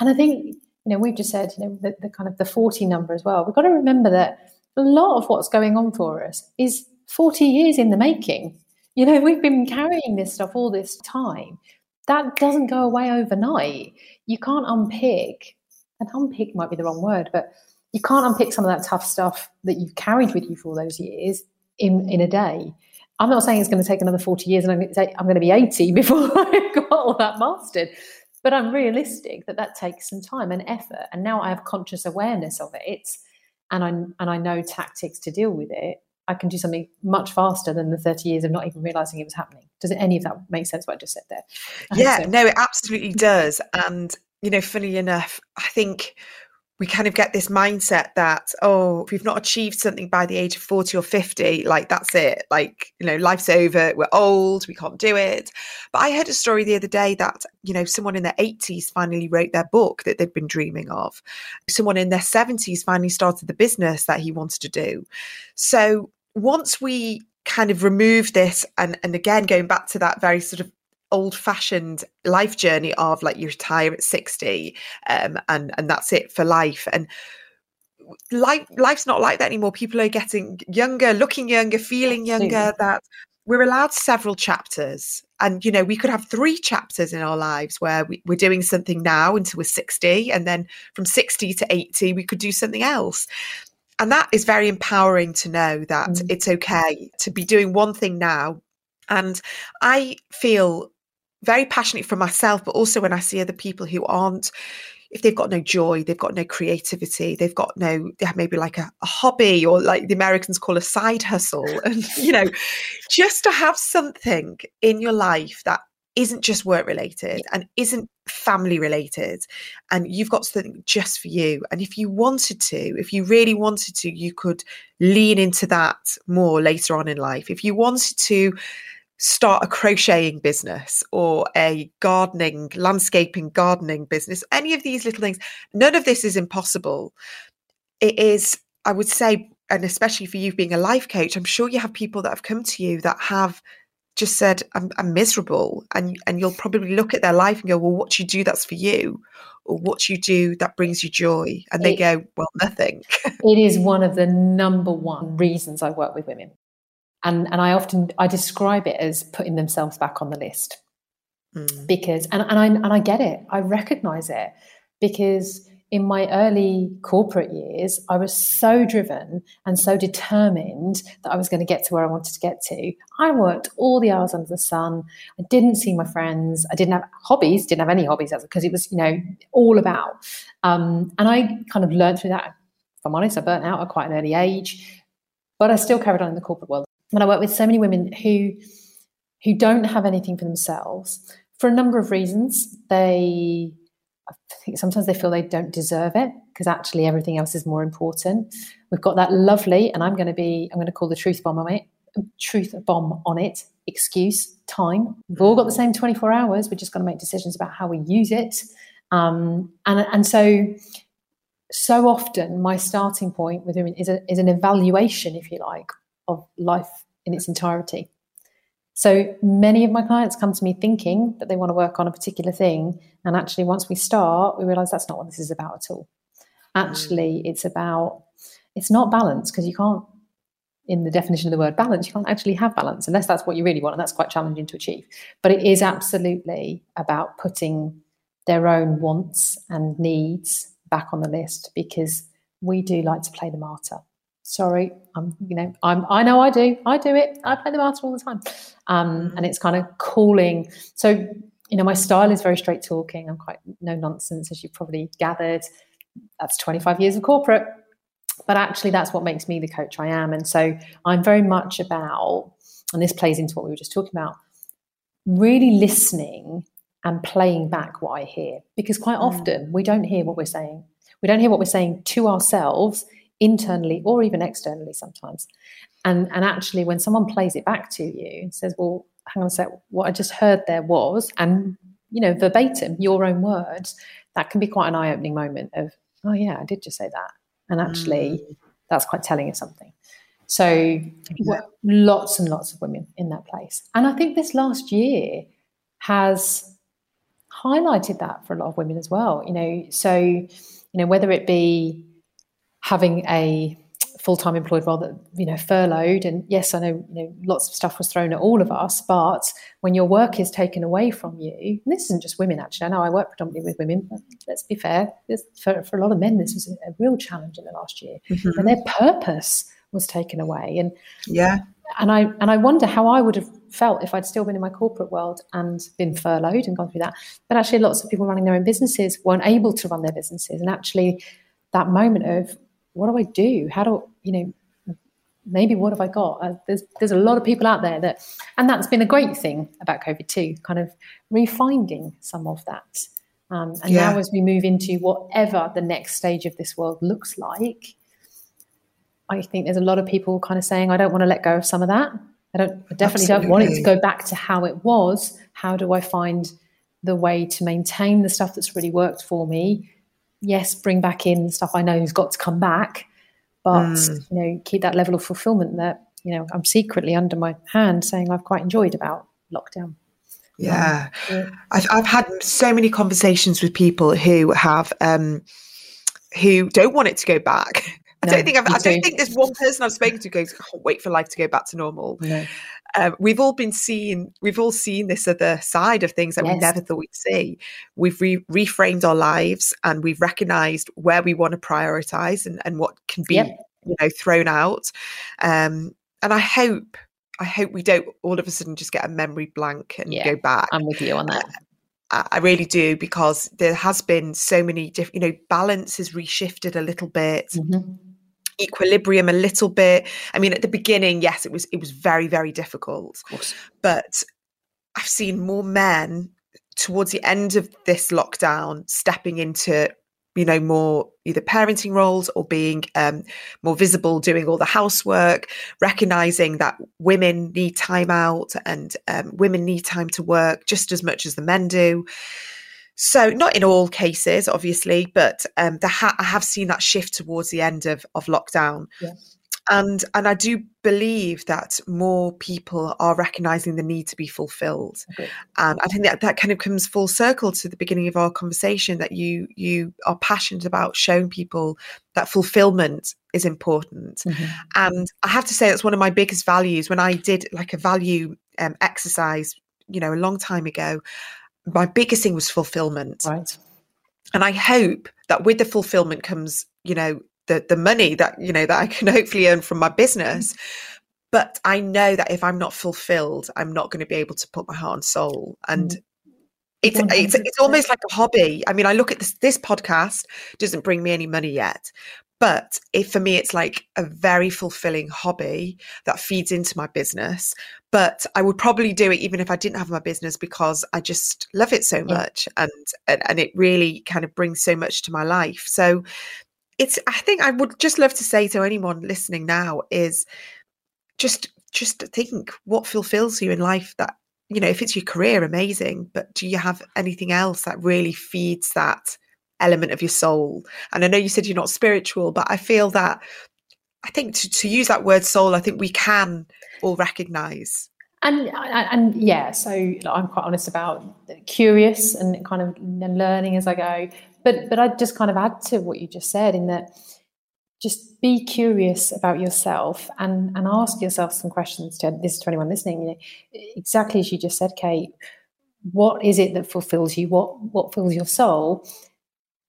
And I think, you know, we've just said, you know, the, the kind of the 40 number as well. We've got to remember that a lot of what's going on for us is 40 years in the making. You know, we've been carrying this stuff all this time. That doesn't go away overnight. You can't unpick, and unpick might be the wrong word, but you can't unpick some of that tough stuff that you've carried with you for all those years in, in a day. I'm not saying it's going to take another 40 years and I'm going to, say, I'm going to be 80 before I've got all that mastered. But I'm realistic that that takes some time and effort. And now I have conscious awareness of it and I and I know tactics to deal with it, I can do something much faster than the 30 years of not even realizing it was happening. Does any of that make sense what I just said there? Yeah, so. no, it absolutely does. And you know, funny enough, I think we kind of get this mindset that oh if we've not achieved something by the age of 40 or 50 like that's it. Like you know life's over. We're old. We can't do it. But i heard a story the other day that you know someone in their 80s finally wrote their book that they'd been dreaming of. Someone in their 70s finally started the business that he wanted to do. So once we kind of remove this and and again going back to that very sort of old fashioned life journey of like you retire at 60 um, and and that's it for life. And life life's not like that anymore. People are getting younger looking younger feeling younger that we're allowed several chapters. And you know we could have three chapters in our lives where we, are doing something now until we're 60 and then from 60 to 80 we could do something else. And that is very empowering to know that mm. it's okay to be doing one thing now. And i feel very passionate for myself, but also when I see other people who aren't, if they've got no joy, they've got no creativity, they've got no, they have maybe like a, a hobby or like the Americans call a side hustle. And, you know, just to have something in your life that isn't just work related and isn't family related and you've got something just for you. And if you wanted to if you really wanted to you could lean into that more later on in life. If you wanted to start a crocheting business or a gardening, landscaping gardening business, any of these little things, none of this is impossible. It is, I would say, and especially for you being a life coach, I'm sure you have people that have come to you that have just said, I'm, I'm miserable. And, and you'll probably look at their life and go, Well, what do you do that's for you? Or what you do that brings you joy? And they it, go, Well, nothing. it is one of the number one reasons I work with women and and I often I describe it as putting themselves back on the list. Mm. because and and I and I get it. I recognize it. Because in my early corporate years I was so driven and so determined that I was going to get to where I wanted to get to. I worked all the hours under the sun. I didn't see my friends. I didn't have hobbies didn't have any hobbies because it was you know all about. Um, and I kind of learned through that. If I'm honest, I burnt out at quite an early age, but I still carried on in the corporate world. And I work with so many women who who don't have anything for themselves for a number of reasons. They I think sometimes they feel they don't deserve it because actually everything else is more important. We've got that lovely, and I'm going to be, I'm going to call the truth bomb on it, truth bomb on it, excuse, time. We've all got the same 24 hours. We're just going to make decisions about how we use it. Um, and, and so, so often my starting point with women is, a, is an evaluation, if you like, of life in its entirety. So many of my clients come to me thinking that they want to work on a particular thing. And actually, once we start, we realize that's not what this is about at all. Actually, mm. it's about, it's not balance because you can't, in the definition of the word balance, you can't actually have balance unless that's what you really want. And that's quite challenging to achieve. But it is absolutely about putting their own wants and needs back on the list because we do like to play the martyr sorry i'm you know i'm i know i do. I do it. I play the martyr all the time. Um, and it's kind of calling. So you know my style is very straight talking. I'm quite no nonsense as you've probably gathered. That's 25 years of corporate. But actually that's what makes me the coach i am. And so i'm very much about and this plays into what we were just talking about really listening and playing back what i hear. Because quite mm. often we don't hear what we're saying. We don't hear what we're saying to ourselves internally or even externally sometimes. And, and actually, when someone plays it back to you and says, well, hang on a sec, what I just heard there was, and, you know, verbatim, your own words, that can be quite an eye opening moment of, oh, yeah, I did just say that. And actually, mm. that's quite telling of something. So, yeah. lots and lots of women in that place. And I think this last year has highlighted that for a lot of women as well. You know, so, you know, whether it be having a full-time employed role that you know furloughed. And yes i know you know lots of stuff was thrown at all of us but when your work is taken away from you this isn't just women actually i know i work predominantly with women but let's be fair for, for a lot of men this was a, a real challenge in the last year. Mm-hmm. and their purpose was taken away. And yeah. and i and i wonder how i would have felt if i'd still been in my corporate world and been furloughed and gone through that. But actually lots of people running their own businesses weren't able to run their businesses. And actually that moment of what do I do? How do you know? Maybe what have I got? Uh, there's there's a lot of people out there that, and that's been a great thing about COVID too, kind of refinding some of that. Um, and yeah. now as we move into whatever the next stage of this world looks like, I think there's a lot of people kind of saying, I don't want to let go of some of that. I don't I definitely Absolutely. don't want it to go back to how it was. How do I find the way to maintain the stuff that's really worked for me yes, bring back in stuff I know has got to come back, but mm. you know, keep that level of fulfillment that you know I'm secretly under my hand saying I've quite enjoyed about lockdown. Yeah, yeah. I've I've had so many conversations with people who have um, who don't want it to go back. I no, don't think I've, I don't think there's one person I've spoken to goes, can't wait for life to go back to normal. No. Um, we've all been seeing, we've all seen this other side of things that yes. we never thought we'd see. We've re- reframed our lives and we've recognized where we want to prioritize and, and what can be, yep. you know, thrown out. Um, and I hope, I hope we don't all of a sudden just get a memory blank and yeah, go back. I'm with you on that. Uh, I really do because there has been so many different, you know, balance has reshifted a little bit. Mm-hmm equilibrium a little bit. I mean, at the beginning, yes, it was it was very very difficult, but I've seen more men towards the end of this lockdown stepping into you know more either parenting roles or being um, more visible doing all the housework recognizing that women need time out and um, women need time to work just as much as the men do so, not in all cases, obviously, but um, ha- I have seen that shift towards the end of, of lockdown. And and I do believe that more people are recognizing the need to be fulfilled. Okay. And I think that that kind of comes full circle to the beginning of our conversation that you you are passionate about showing people that fulfillment is important. Mm-hmm. And I have to say that's one of my biggest values when I did like a value um, exercise, you know, a long time ago my biggest thing was fulfillment. Right. And I hope that with the fulfillment comes, you know, the the money that, you know, that I can hopefully earn from my business. But I know that if I'm not fulfilled, I'm not going to be able to put my heart and soul. And mm. it's, it's it's almost like a hobby. I mean, I look at this this podcast doesn't bring me any money yet, But if for me, it's like a very fulfilling hobby that feeds into my business. But I would probably do it even if I didn't have my business because I just love it so much and, and and it really kind of brings so much to my life. So it's I think I would just love to say to anyone listening now is just just think what fulfills you in life that you know if it's your career amazing but do you have anything else that really feeds that element of your soul. And i know you said you're not spiritual but i feel that i think to, to use that word soul i think we can all recognize. And uh, and yeah so i'm quite honest about curious and kind of learning as i go. But but i'd just kind of add to what you just said in that just be curious about yourself and, and ask yourself some questions to this is to anyone listening you know, exactly as you just said kate what is it that fulfills you? What what fills your soul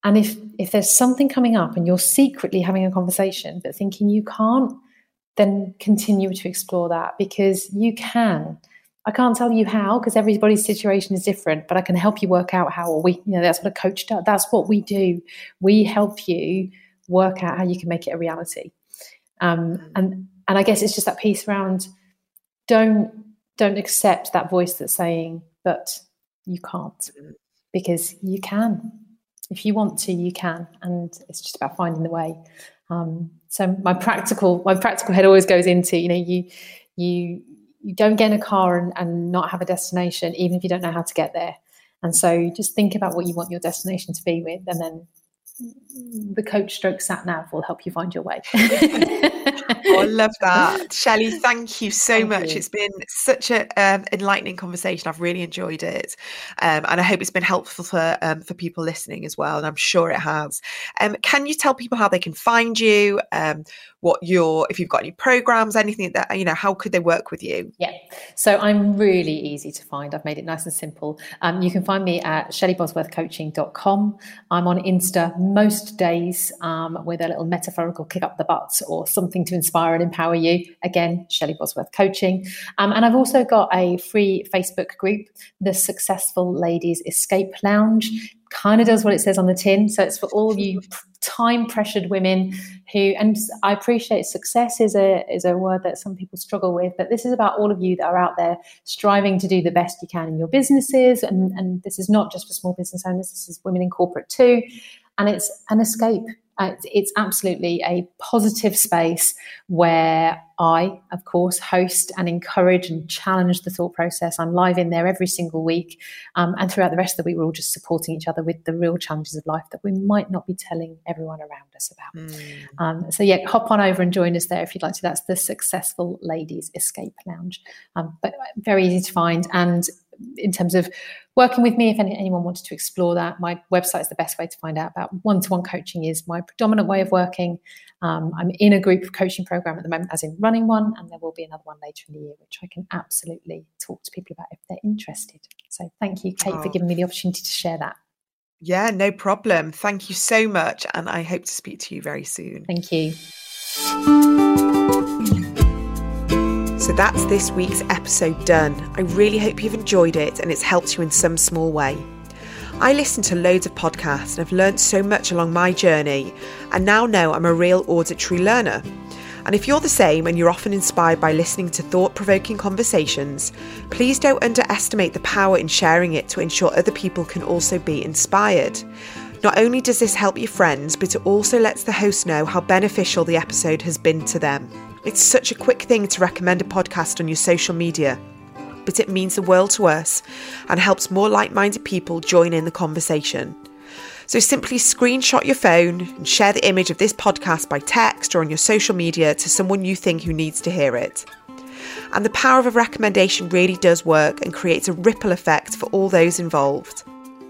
and if if there's something coming up and you're secretly having a conversation but thinking you can't then continue to explore that because you can I can't tell you how because everybody's situation is different, but I can help you work out how. Or we, you know, that's what a coach does. That's what we do. We help you work out how you can make it a reality. Um, mm. and and I guess it's just that piece around don't don't accept that voice that's saying, but you can't mm. because you can. If you want to, you can, and it's just about finding the way. Um, so my practical my practical head always goes into you know you you you don't get in a car and, and not have a destination even if you don't know how to get there and so just think about what you want your destination to be with and then the coach stroke sat nav will help you find your way. oh, I love that. Shelley, thank you so thank much. You. It's been such an um, enlightening conversation. I've really enjoyed it. Um, and I hope it's been helpful for um, for people listening as well. And I'm sure it has. Um, can you tell people how they can find you? Um, what your if you've got any programs anything that you know how could they work with you yeah so i'm really easy to find i've made it nice and simple um, you can find me at shelleybosworthcoaching.com i'm on insta most days um, with a little metaphorical kick up the butt or something to inspire and empower you again shelley bosworth coaching um, and i've also got a free facebook group the successful ladies escape lounge kind of does what it says on the tin. So it's for all you time pressured women who, and I appreciate success is a is a word that some people struggle with, but this is about all of you that are out there striving to do the best you can in your businesses, and and this is not just for small business owners. This is women in corporate too, and it's an escape uh, it's absolutely a positive space where I, of course, host and encourage and challenge the thought process. I'm live in there every single week. Um, and throughout the rest of the week, we're all just supporting each other with the real challenges of life that we might not be telling everyone around us about. Mm. Um, so, yeah, hop on over and join us there if you'd like to. That's the Successful Ladies Escape Lounge. Um, but very easy to find. And in terms of working with me, if any, anyone wanted to explore that, my website is the best way to find out about one-to-one coaching is my predominant way of working. Um, I'm in a group coaching program at the moment, as in running one, and there will be another one later in the year, which I can absolutely talk to people about if they're interested. So thank you, Kate, oh. for giving me the opportunity to share that. Yeah, no problem. Thank you so much, and I hope to speak to you very soon. Thank you. So that's this week's episode done. I really hope you've enjoyed it and it's helped you in some small way. I listen to loads of podcasts and have learned so much along my journey, and now know I'm a real auditory learner. And if you're the same and you're often inspired by listening to thought provoking conversations, please don't underestimate the power in sharing it to ensure other people can also be inspired. Not only does this help your friends, but it also lets the host know how beneficial the episode has been to them. It's such a quick thing to recommend a podcast on your social media, but it means the world to us and helps more like minded people join in the conversation. So simply screenshot your phone and share the image of this podcast by text or on your social media to someone you think who needs to hear it. And the power of a recommendation really does work and creates a ripple effect for all those involved.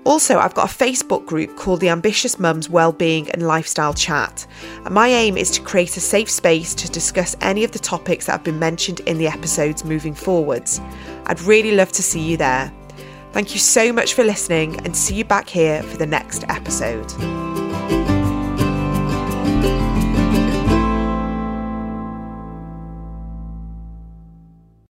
Also, I've got a Facebook group called the Ambitious Mums Wellbeing and Lifestyle Chat, and my aim is to create a safe space to discuss any of the topics that have been mentioned in the episodes moving forwards. I'd really love to see you there. Thank you so much for listening and see you back here for the next episode.